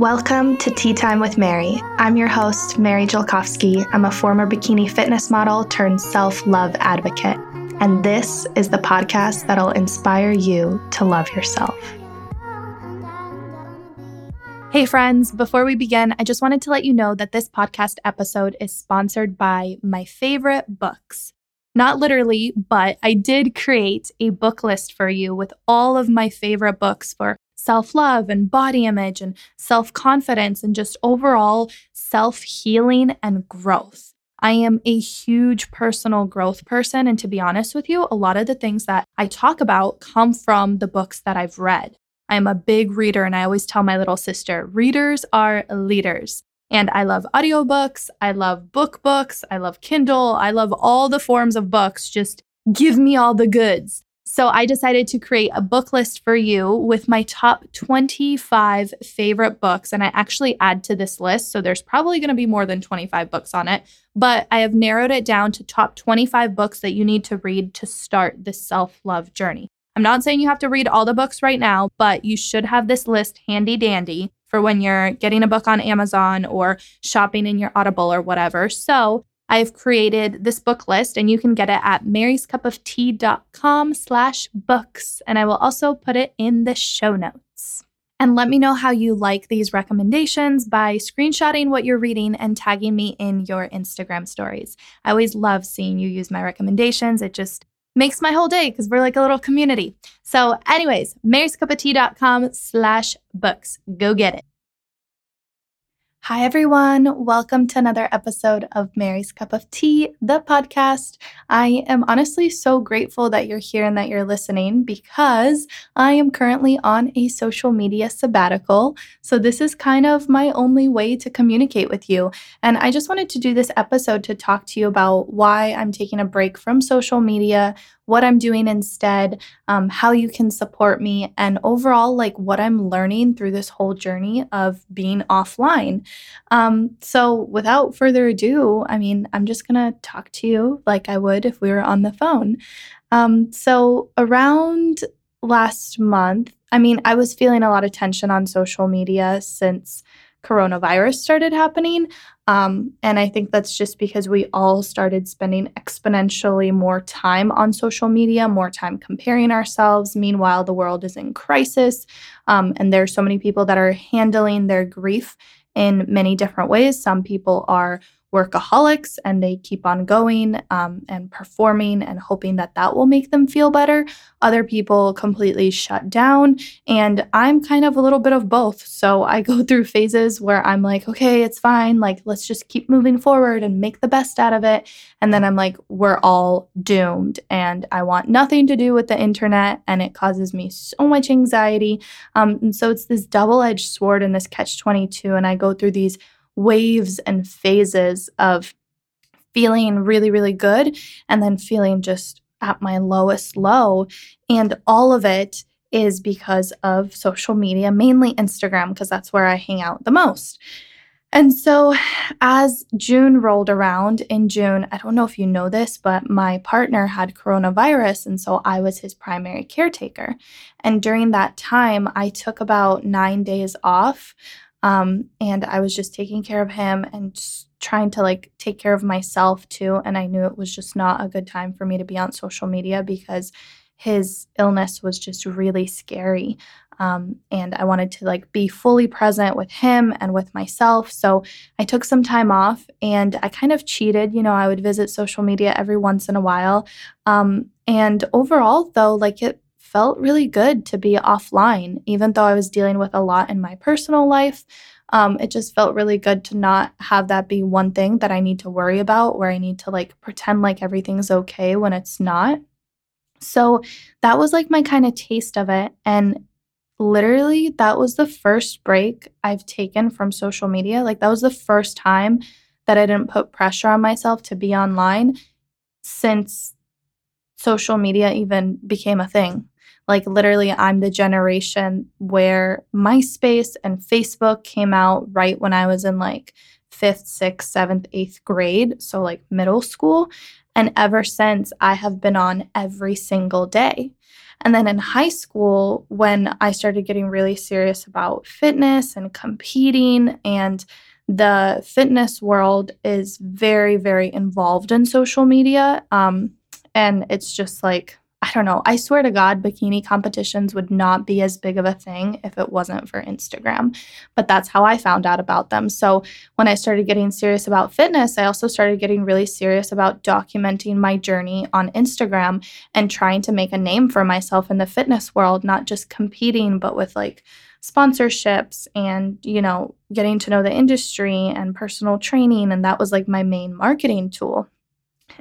Welcome to Tea Time with Mary. I'm your host, Mary Jelkovsky. I'm a former bikini fitness model turned self love advocate. And this is the podcast that'll inspire you to love yourself. Hey, friends, before we begin, I just wanted to let you know that this podcast episode is sponsored by my favorite books. Not literally, but I did create a book list for you with all of my favorite books for self love and body image and self confidence and just overall self healing and growth. I am a huge personal growth person. And to be honest with you, a lot of the things that I talk about come from the books that I've read. I am a big reader, and I always tell my little sister readers are leaders. And I love audiobooks, I love book books, I love Kindle, I love all the forms of books. Just give me all the goods. So I decided to create a book list for you with my top 25 favorite books. And I actually add to this list. So there's probably going to be more than 25 books on it, but I have narrowed it down to top 25 books that you need to read to start the self love journey. I'm not saying you have to read all the books right now, but you should have this list handy dandy for when you're getting a book on Amazon or shopping in your Audible or whatever. So I've created this book list and you can get it at maryscupoftea.com slash books. And I will also put it in the show notes. And let me know how you like these recommendations by screenshotting what you're reading and tagging me in your Instagram stories. I always love seeing you use my recommendations. It just makes my whole day because we're like a little community. So, anyways, maryscupoftea.com slash books. Go get it. Hi, everyone. Welcome to another episode of Mary's Cup of Tea, the podcast. I am honestly so grateful that you're here and that you're listening because I am currently on a social media sabbatical. So, this is kind of my only way to communicate with you. And I just wanted to do this episode to talk to you about why I'm taking a break from social media, what I'm doing instead, um, how you can support me, and overall, like what I'm learning through this whole journey of being offline. Um, so, without further ado, I mean, I'm just gonna talk to you like I would if we were on the phone. Um, so, around last month, I mean, I was feeling a lot of tension on social media since coronavirus started happening. Um, and I think that's just because we all started spending exponentially more time on social media, more time comparing ourselves. Meanwhile, the world is in crisis. Um, and there's so many people that are handling their grief in many different ways. Some people are workaholics and they keep on going um, and performing and hoping that that will make them feel better. Other people completely shut down. And I'm kind of a little bit of both. So I go through phases where I'm like, okay, it's fine. Like, let's just keep moving forward and make the best out of it. And then I'm like, we're all doomed. And I want nothing to do with the internet. And it causes me so much anxiety. Um, and so it's this double edged sword in this catch 22. And I go through these waves and phases of feeling really, really good and then feeling just at my lowest low. And all of it is because of social media, mainly Instagram, because that's where I hang out the most. And so, as June rolled around in June, I don't know if you know this, but my partner had coronavirus. And so I was his primary caretaker. And during that time, I took about nine days off um, and I was just taking care of him and trying to like take care of myself too. And I knew it was just not a good time for me to be on social media because his illness was just really scary. Um, and I wanted to like be fully present with him and with myself. So I took some time off and I kind of cheated. You know, I would visit social media every once in a while. Um, and overall, though, like it felt really good to be offline, even though I was dealing with a lot in my personal life. Um, it just felt really good to not have that be one thing that I need to worry about, where I need to like pretend like everything's okay when it's not. So that was like my kind of taste of it. And literally, that was the first break I've taken from social media. Like, that was the first time that I didn't put pressure on myself to be online since social media even became a thing. Like, literally, I'm the generation where MySpace and Facebook came out right when I was in like fifth, sixth, seventh, eighth grade. So, like middle school. And ever since, I have been on every single day. And then in high school, when I started getting really serious about fitness and competing, and the fitness world is very, very involved in social media. Um, and it's just like I don't know. I swear to God, bikini competitions would not be as big of a thing if it wasn't for Instagram. But that's how I found out about them. So when I started getting serious about fitness, I also started getting really serious about documenting my journey on Instagram and trying to make a name for myself in the fitness world, not just competing, but with like sponsorships and, you know, getting to know the industry and personal training. And that was like my main marketing tool.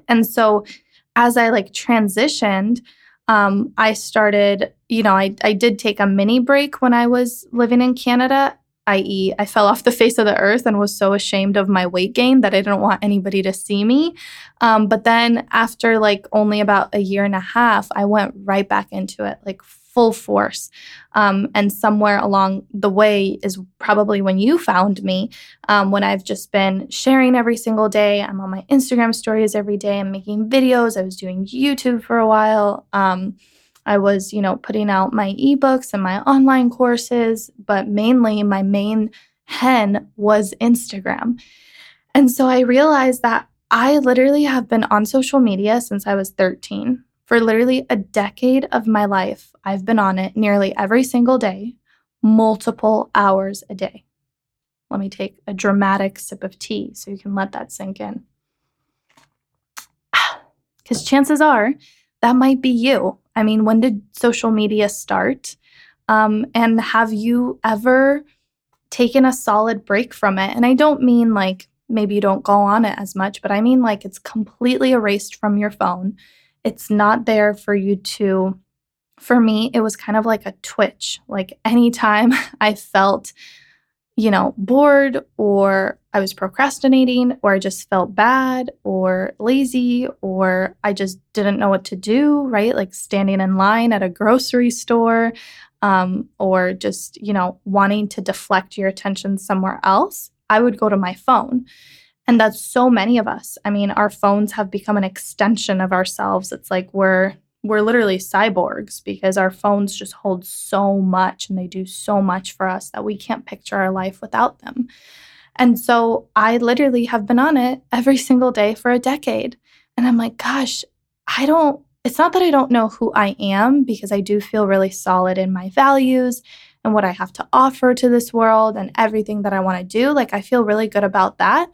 And so, as I like transitioned, um, I started, you know, I, I did take a mini break when I was living in Canada, i.e., I fell off the face of the earth and was so ashamed of my weight gain that I didn't want anybody to see me. Um, but then after like only about a year and a half, I went right back into it, like full force. Um, and somewhere along the way is probably when you found me, um, when I've just been sharing every single day. I'm on my Instagram stories every day. I'm making videos. I was doing YouTube for a while. Um, I was, you know, putting out my ebooks and my online courses, but mainly my main hen was Instagram. And so I realized that I literally have been on social media since I was 13. For literally a decade of my life, I've been on it nearly every single day, multiple hours a day. Let me take a dramatic sip of tea so you can let that sink in. Because chances are that might be you. I mean, when did social media start? Um, and have you ever taken a solid break from it? And I don't mean like maybe you don't go on it as much, but I mean like it's completely erased from your phone it's not there for you to for me it was kind of like a twitch. Like anytime i felt you know bored or i was procrastinating or i just felt bad or lazy or i just didn't know what to do right? Like standing in line at a grocery store um, or just you know wanting to deflect your attention somewhere else i would go to my phone and that's so many of us. I mean, our phones have become an extension of ourselves. It's like we're we're literally cyborgs because our phones just hold so much and they do so much for us that we can't picture our life without them. And so I literally have been on it every single day for a decade. And I'm like, gosh, I don't, it's not that I don't know who I am because I do feel really solid in my values and what I have to offer to this world and everything that I want to do. Like, I feel really good about that.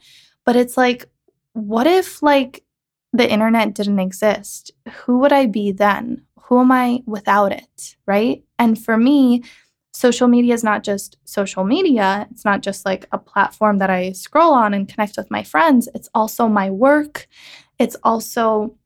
But it's like, what if like the internet didn't exist? Who would I be then? Who am I without it? Right. And for me, social media is not just social media. It's not just like a platform that I scroll on and connect with my friends. It's also my work. It's also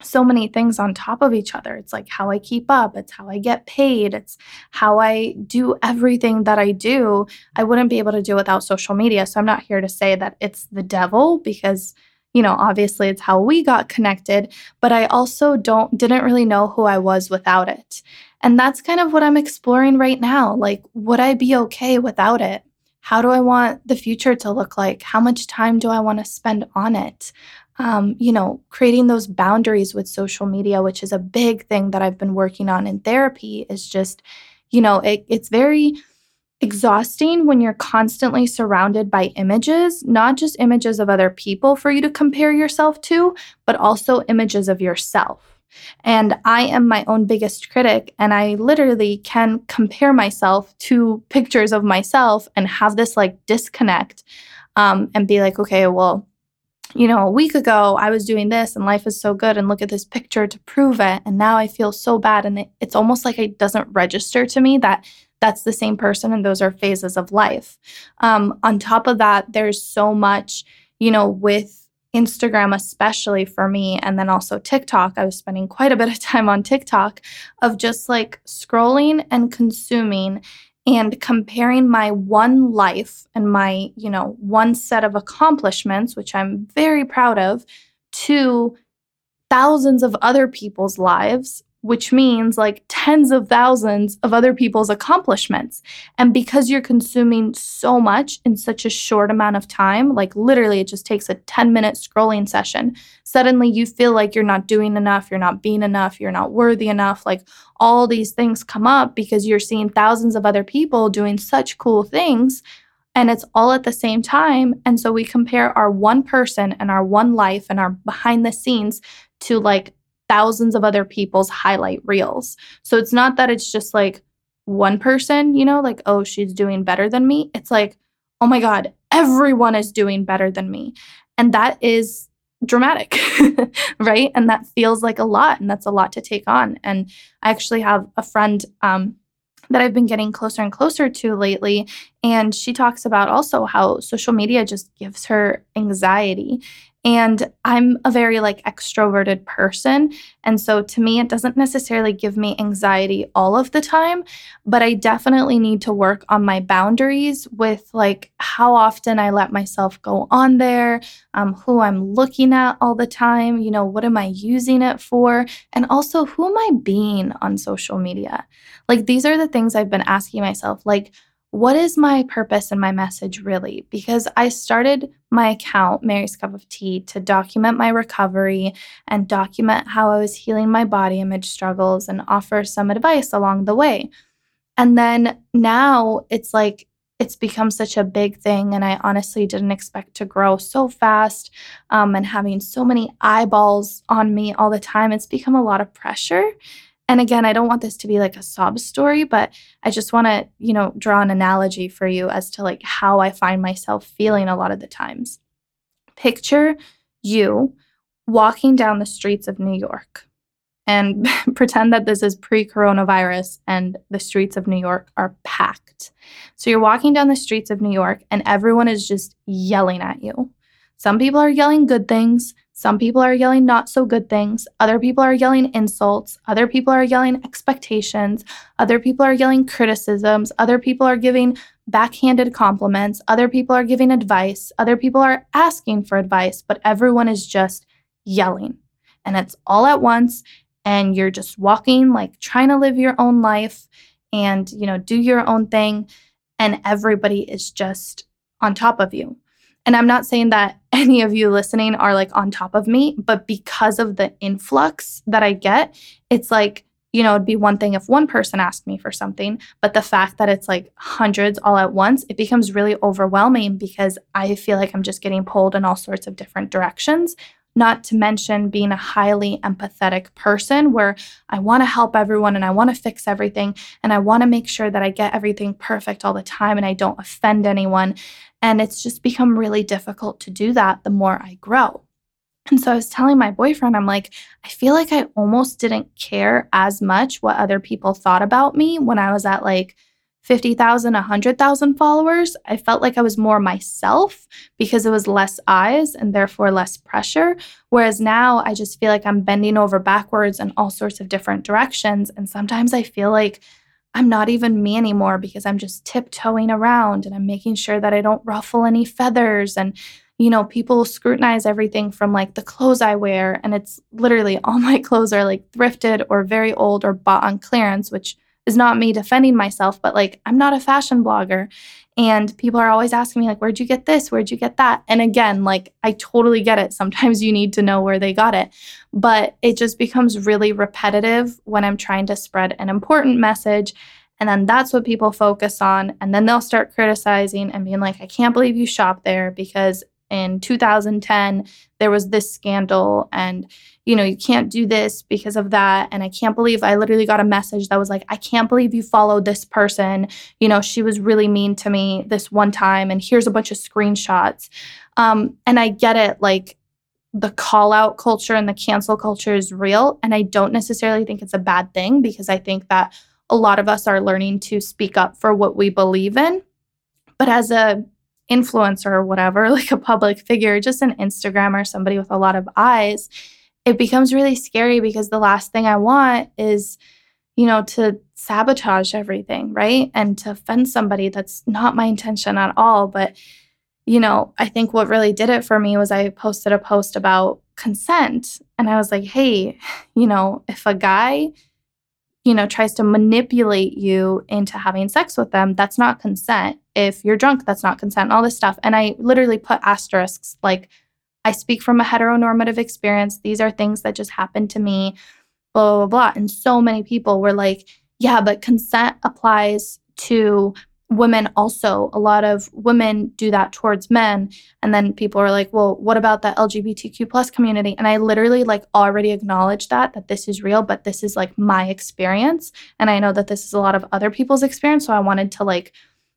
so many things on top of each other. It's like how I keep up, it's how I get paid, it's how I do everything that I do. I wouldn't be able to do without social media. So I'm not here to say that it's the devil because you know, obviously it's how we got connected, but I also don't didn't really know who I was without it. And that's kind of what I'm exploring right now. Like would I be okay without it? How do I want the future to look like? How much time do I want to spend on it? Um, you know, creating those boundaries with social media, which is a big thing that I've been working on in therapy, is just, you know, it, it's very exhausting when you're constantly surrounded by images, not just images of other people for you to compare yourself to, but also images of yourself. And I am my own biggest critic, and I literally can compare myself to pictures of myself and have this like disconnect um, and be like, okay, well, you know, a week ago I was doing this and life is so good and look at this picture to prove it. And now I feel so bad. And it, it's almost like it doesn't register to me that that's the same person and those are phases of life. Um, on top of that, there's so much, you know, with Instagram, especially for me, and then also TikTok. I was spending quite a bit of time on TikTok of just like scrolling and consuming and comparing my one life and my, you know, one set of accomplishments, which I'm very proud of, to thousands of other people's lives which means like tens of thousands of other people's accomplishments. And because you're consuming so much in such a short amount of time, like literally it just takes a 10 minute scrolling session, suddenly you feel like you're not doing enough, you're not being enough, you're not worthy enough. Like all these things come up because you're seeing thousands of other people doing such cool things. And it's all at the same time. And so we compare our one person and our one life and our behind the scenes to like thousands of other people's highlight reels. So it's not that it's just like one person, you know, like, oh, she's doing better than me. It's like, oh my God, everyone is doing better than me. And that is dramatic, right? And that feels like a lot. And that's a lot to take on. And I actually have a friend um, that I've been getting closer and closer to lately. And she talks about also how social media just gives her anxiety. And I'm a very like extroverted person. And so to me, it doesn't necessarily give me anxiety all of the time, but I definitely need to work on my boundaries with like how often I let myself go on there, um, who I'm looking at all the time, you know, what am I using it for? And also, who am I being on social media? Like, these are the things I've been asking myself. Like, what is my purpose and my message really? Because I started my account, Mary's Cup of Tea, to document my recovery and document how I was healing my body image struggles and offer some advice along the way. And then now it's like, it's become such a big thing, and I honestly didn't expect to grow so fast um, and having so many eyeballs on me all the time. It's become a lot of pressure. And again, I don't want this to be like a sob story, but I just want to, you know, draw an analogy for you as to like how I find myself feeling a lot of the times. Picture you walking down the streets of New York and pretend that this is pre coronavirus and the streets of New York are packed. So you're walking down the streets of New York and everyone is just yelling at you. Some people are yelling good things, some people are yelling not so good things. Other people are yelling insults. Other people are yelling expectations. Other people are yelling criticisms. Other people are giving backhanded compliments. Other people are giving advice. Other people are asking for advice, but everyone is just yelling. And it's all at once. And you're just walking, like trying to live your own life and, you know, do your own thing. And everybody is just on top of you. And I'm not saying that any of you listening are like on top of me, but because of the influx that I get, it's like, you know, it'd be one thing if one person asked me for something, but the fact that it's like hundreds all at once, it becomes really overwhelming because I feel like I'm just getting pulled in all sorts of different directions. Not to mention being a highly empathetic person where I want to help everyone and I want to fix everything and I want to make sure that I get everything perfect all the time and I don't offend anyone. And it's just become really difficult to do that the more I grow. And so I was telling my boyfriend, I'm like, I feel like I almost didn't care as much what other people thought about me when I was at like 50,000, 100,000 followers. I felt like I was more myself because it was less eyes and therefore less pressure. Whereas now I just feel like I'm bending over backwards in all sorts of different directions. And sometimes I feel like I'm not even me anymore because I'm just tiptoeing around and I'm making sure that I don't ruffle any feathers. And, you know, people scrutinize everything from like the clothes I wear. And it's literally all my clothes are like thrifted or very old or bought on clearance, which is not me defending myself, but like I'm not a fashion blogger. And people are always asking me, like, where'd you get this? Where'd you get that? And again, like, I totally get it. Sometimes you need to know where they got it. But it just becomes really repetitive when I'm trying to spread an important message. And then that's what people focus on. And then they'll start criticizing and being like, I can't believe you shop there because in 2010 there was this scandal and you know you can't do this because of that. And i can't believe i literally got a message that was like i can't believe you followed this person. You know she was really mean to me this one time and here's a bunch of screenshots. Um, and i get it like the call out culture and the cancel culture is real and i don't necessarily think it's a bad thing because i think that a lot of us are learning to speak up for what we believe in. But as a influencer or whatever, like a public figure, just an Instagram or somebody with a lot of eyes, it becomes really scary because the last thing I want is, you know, to sabotage everything, right? And to offend somebody. That's not my intention at all. But, you know, I think what really did it for me was I posted a post about consent. And I was like, hey, you know, if a guy you know, tries to manipulate you into having sex with them, that's not consent. If you're drunk, that's not consent, all this stuff. And I literally put asterisks like, I speak from a heteronormative experience. These are things that just happened to me, blah, blah, blah. And so many people were like, yeah, but consent applies to women also a lot of women do that towards men. And then people are like well what about the lgbtq plus community? And i literally like already acknowledge that that this is real but this is like my experience. And i know that this is a lot of other people's experience. So i wanted to like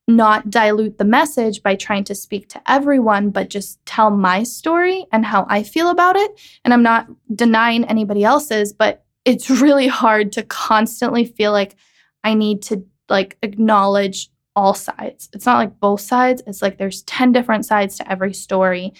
not dilute the message by trying to speak to everyone but just tell my story and how i feel about it. And i'm not denying anybody else's but it's really hard to constantly feel like i need to like acknowledge all sides. It's not like both sides. It's like there's 10 different sides to every story.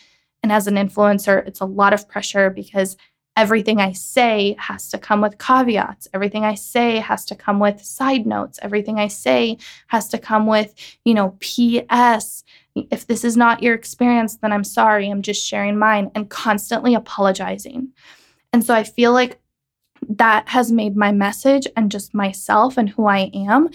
And as an influencer, it's a lot of pressure because everything I say has to come with caveats. Everything I say has to come with side notes. Everything I say has to come with, you know, PS. If this is not your experience, then I'm sorry. I'm just sharing mine and constantly apologizing. And so I feel like that has made my message and just myself and who I am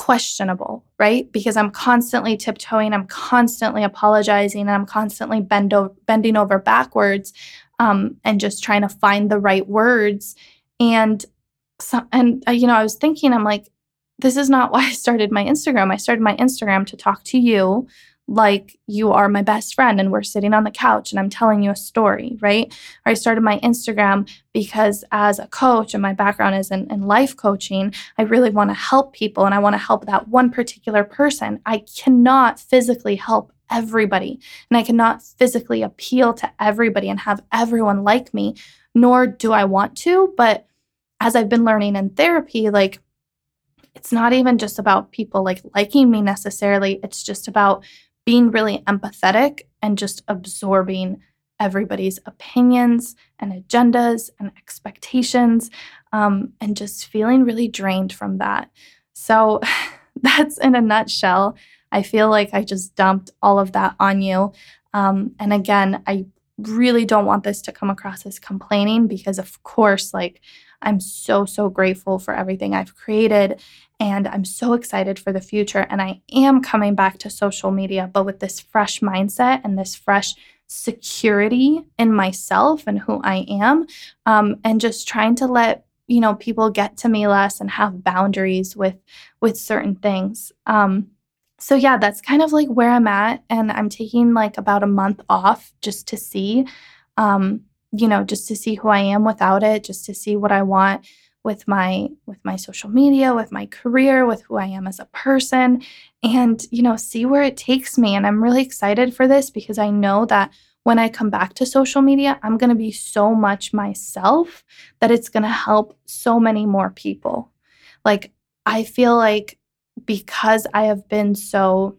questionable, right? Because I'm constantly tiptoeing, I'm constantly apologizing, and I'm constantly bend o- bending over backwards um, and just trying to find the right words. And so, and uh, you know, I was thinking, I'm like, this is not why I started my Instagram. I started my Instagram to talk to you like you are my best friend and we're sitting on the couch and I'm telling you a story, right? Or I started my Instagram because as a coach and my background is in, in life coaching, I really want to help people and I want to help that one particular person. I cannot physically help everybody and I cannot physically appeal to everybody and have everyone like me, nor do I want to. But as I've been learning in therapy, like, it's not even just about people like liking me necessarily. It's just about being really empathetic and just absorbing everybody's opinions and agendas and expectations um, and just feeling really drained from that. So that's in a nutshell. I feel like I just dumped all of that on you. Um, and again, I really don't want this to come across as complaining because, of course, like I'm so, so grateful for everything I've created. And I'm so excited for the future. And I am coming back to social media, but with this fresh mindset and this fresh security in myself and who I am, um, and just trying to let you know people get to me less and have boundaries with with certain things. Um, so yeah, that's kind of like where I'm at, and I'm taking like about a month off just to see. Um, you know, just to see who I am without it, just to see what I want with my with my social media, with my career, with who I am as a person and, you know, see where it takes me and I'm really excited for this because I know that when I come back to social media, I'm going to be so much myself that it's going to help so many more people. Like I feel like because I have been so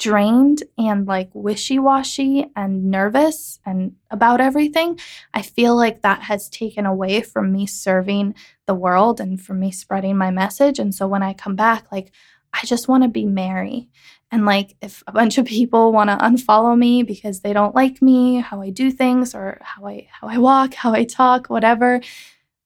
drained and like wishy-washy and nervous and about everything i feel like that has taken away from me serving the world and from me spreading my message. And so when i come back like i just want to be merry. And like if a bunch of people want to unfollow me because they don't like me how i do things or how i how i walk how i talk whatever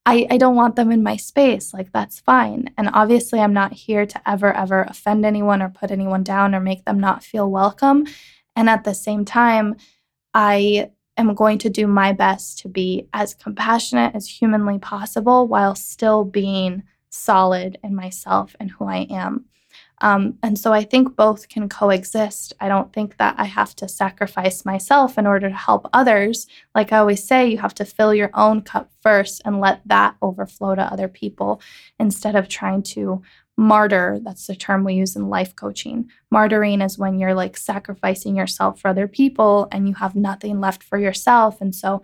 I, I don't want them in my space. Like, that's fine. And obviously, I'm not here to ever, ever offend anyone or put anyone down or make them not feel welcome. And at the same time, I am going to do my best to be as compassionate as humanly possible while still being solid in myself and who I am. Um, and so I think both can coexist. I don't think that I have to sacrifice myself in order to help others. Like I always say, you have to fill your own cup first and let that overflow to other people instead of trying to martyr. That's the term we use in life coaching. Martyring is when you're like sacrificing yourself for other people and you have nothing left for yourself. And so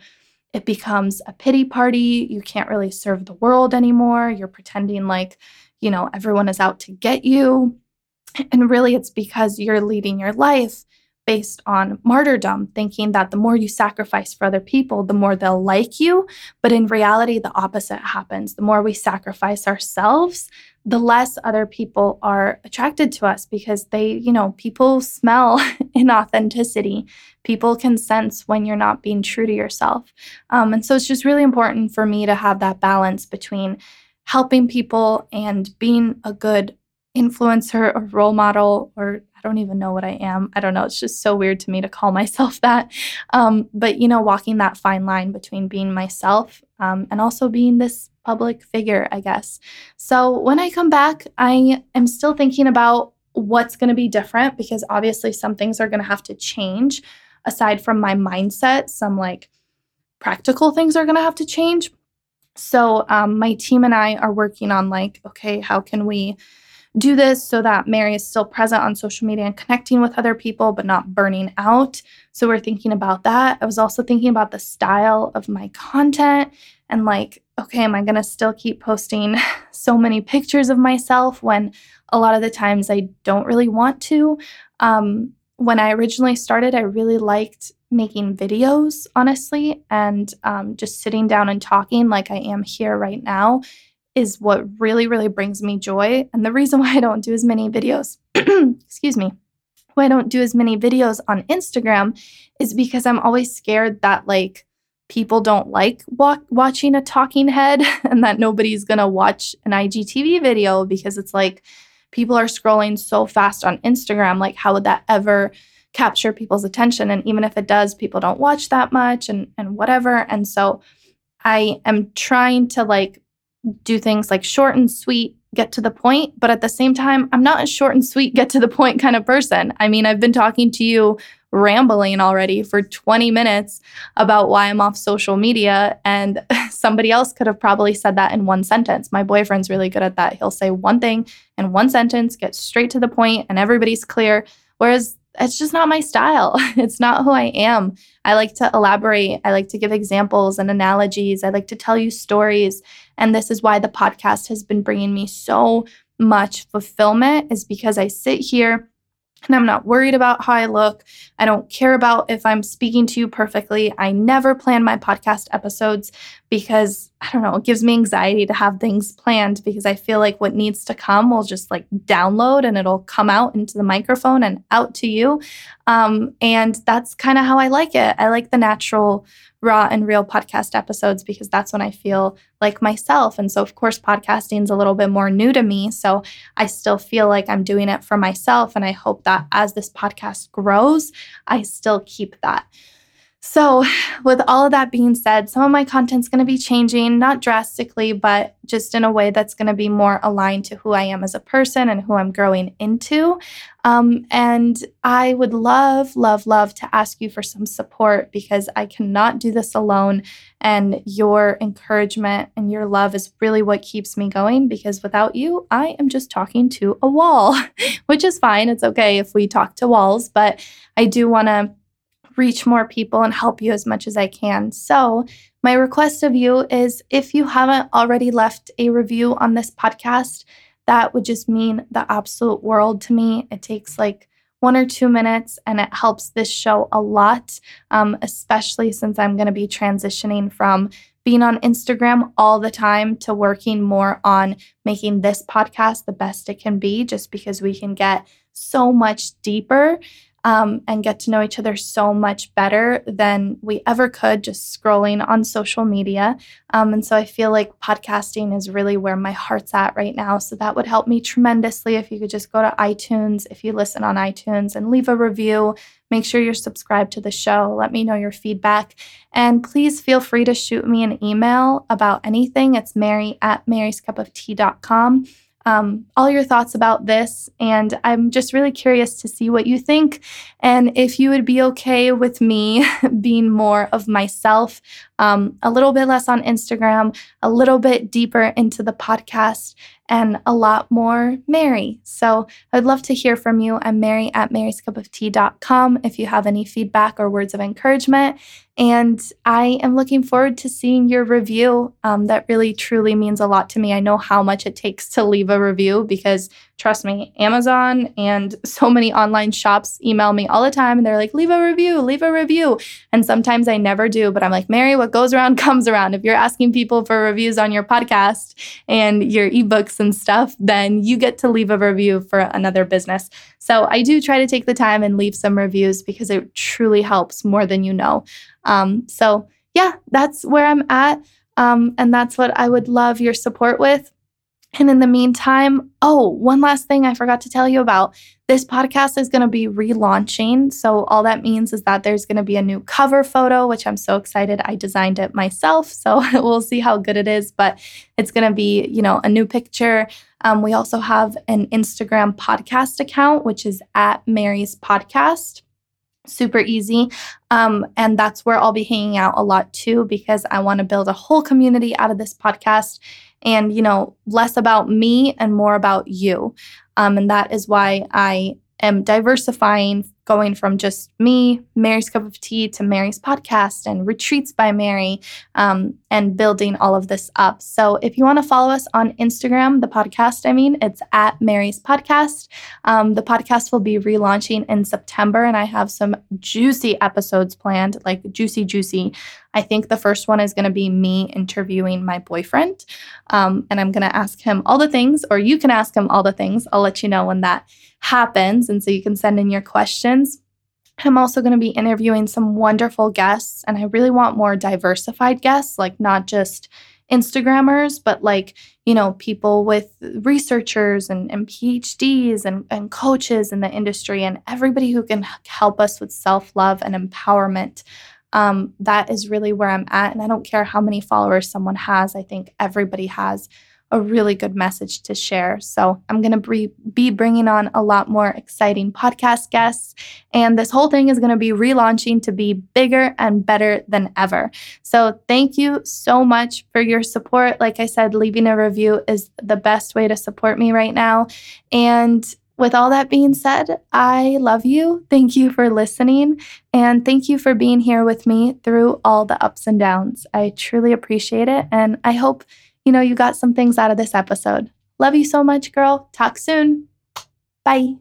it becomes a pity party. You can't really serve the world anymore. You're pretending like, you know, everyone is out to get you. And really, it's because you're leading your life based on martyrdom, thinking that the more you sacrifice for other people, the more they'll like you. But in reality, the opposite happens. The more we sacrifice ourselves, the less other people are attracted to us because they, you know, people smell inauthenticity. People can sense when you're not being true to yourself. Um, and so it's just really important for me to have that balance between helping people and being a good influencer or role model or I don't even know what I am. I don't know. It's just so weird to me to call myself that. Um, but, you know, walking that fine line between being myself um, and also being this public figure, I guess. So when I come back, I am still thinking about what's going to be different because obviously some things are going to have to change aside from my mindset. Some like practical things are going to have to change. So um, my team and I are working on like, okay, how can we do this so that Mary is still present on social media and connecting with other people, but not burning out. So we're thinking about that. I was also thinking about the style of my content and like, okay, am I going to still keep posting so many pictures of myself when a lot of the times I don't really want to? Um, when I originally started, I really liked making videos, honestly, and um, just sitting down and talking like I am here right now is what really, really brings me joy. And the reason why I don't do as many videos, excuse me, why I don't do as many videos on Instagram is because I'm always scared that like people don't like wa- watching a talking head and that nobody's gonna watch an IGTV video because it's like people are scrolling so fast on Instagram. Like, how would that ever capture people's attention? And even if it does, people don't watch that much and and whatever. And so I am trying to like do things like short and sweet, get to the point. But at the same time, I'm not a short and sweet, get to the point kind of person. I mean, I've been talking to you rambling already for 20 minutes about why I'm off social media. And somebody else could have probably said that in one sentence. My boyfriend's really good at that. He'll say one thing in one sentence, get straight to the point, and everybody's clear. Whereas it's just not my style. It's not who I am. I like to elaborate. I like to give examples and analogies. I like to tell you stories. And this is why the podcast has been bringing me so much fulfillment, is because I sit here and I'm not worried about how I look. I don't care about if I'm speaking to you perfectly. I never plan my podcast episodes because I don't know, it gives me anxiety to have things planned because I feel like what needs to come will just like download and it'll come out into the microphone and out to you. Um, and that's kind of how I like it. I like the natural raw and real podcast episodes because that's when I feel like myself. And so, of course, podcasting is a little bit more new to me. So I still feel like I'm doing it for myself. And I hope that as this podcast grows, I still keep that. So, with all of that being said, some of my content's going to be changing, not drastically, but just in a way that's going to be more aligned to who I am as a person and who I'm growing into. Um, and I would love, love, love to ask you for some support because I cannot do this alone. And your encouragement and your love is really what keeps me going because without you, I am just talking to a wall, which is fine. It's okay if we talk to walls, but I do want to reach more people and help you as much as I can. So, my request of you is if you haven't already left a review on this podcast, that would just mean the absolute world to me. It takes like one or two minutes and it helps this show a lot, um, especially since I'm going to be transitioning from being on Instagram all the time to working more on making this podcast the best it can be, just because we can get so much deeper um, and get to know each other so much better than we ever could just scrolling on social media. Um, and so I feel like podcasting is really where my heart's at right now. So that would help me tremendously if you could just go to iTunes, if you listen on iTunes, and leave a review. Make sure you're subscribed to the show. Let me know your feedback. And please feel free to shoot me an email about anything. It's mary at maryscupoftea.com um, all your thoughts about this. And I'm just really curious to see what you think and if you would be okay with me being more of myself, um, a little bit less on Instagram, a little bit deeper into the podcast, and a lot more Mary. So I'd love to hear from you. I'm Mary at maryscupoftea.com if you have any feedback or words of encouragement. And I am looking forward to seeing your review. Um, that really, truly means a lot to me. I know how much it takes to leave a review because trust me, Amazon and so many online shops email me all the time and they're like, leave a review, leave a review. And sometimes I never do, but I'm like, Mary, what goes around comes around. If you're asking people for reviews on your podcast and your ebooks and stuff, then you get to leave a review for another business. So I do try to take the time and leave some reviews because it truly helps more than you know. Um, so yeah, that's where I'm at. Um, and that's what I would love your support with. And in the meantime, oh, one last thing I forgot to tell you about. This podcast is going to be relaunching. So, all that means is that there's going to be a new cover photo, which I'm so excited. I designed it myself. So, we'll see how good it is. But it's going to be, you know, a new picture. Um, we also have an Instagram podcast account, which is at Mary's Podcast super easy. Um, and that's where I'll be hanging out a lot too, because I want to build a whole community out of this podcast and, you know, less about me and more about you. Um, and that is why I am diversifying going from just me, Mary's Cup of Tea, to Mary's podcast and Retreats by Mary, um, and building all of this up. So if you want to follow us on Instagram, the podcast, I mean, it's at Mary's Podcast. Um, the podcast will be relaunching in September, and I have some juicy episodes planned, like juicy, juicy. I think the first one is going to be me interviewing my boyfriend. Um, and I'm going to ask him all the things, or you can ask him all the things. I'll let you know when that happens. And so you can send in your questions. I'm also going to be interviewing some wonderful guests, and I really want more diversified guests, like not just Instagrammers, but like, you know, people with researchers and, and PhDs and, and coaches in the industry and everybody who can help us with self love and empowerment. Um, that is really where I'm at. And I don't care how many followers someone has, I think everybody has a really good message to share. So I'm going to be bringing on a lot more exciting podcast guests. And this whole thing is going to be relaunching to be bigger and better than ever. So thank you so much for your support. Like I said, leaving a review is the best way to support me right now. And with all that being said, I love you. Thank you for listening. And thank you for being here with me through all the ups and downs. I truly appreciate it. And I hope you know, you got some things out of this episode. Love you so much, girl. Talk soon. Bye.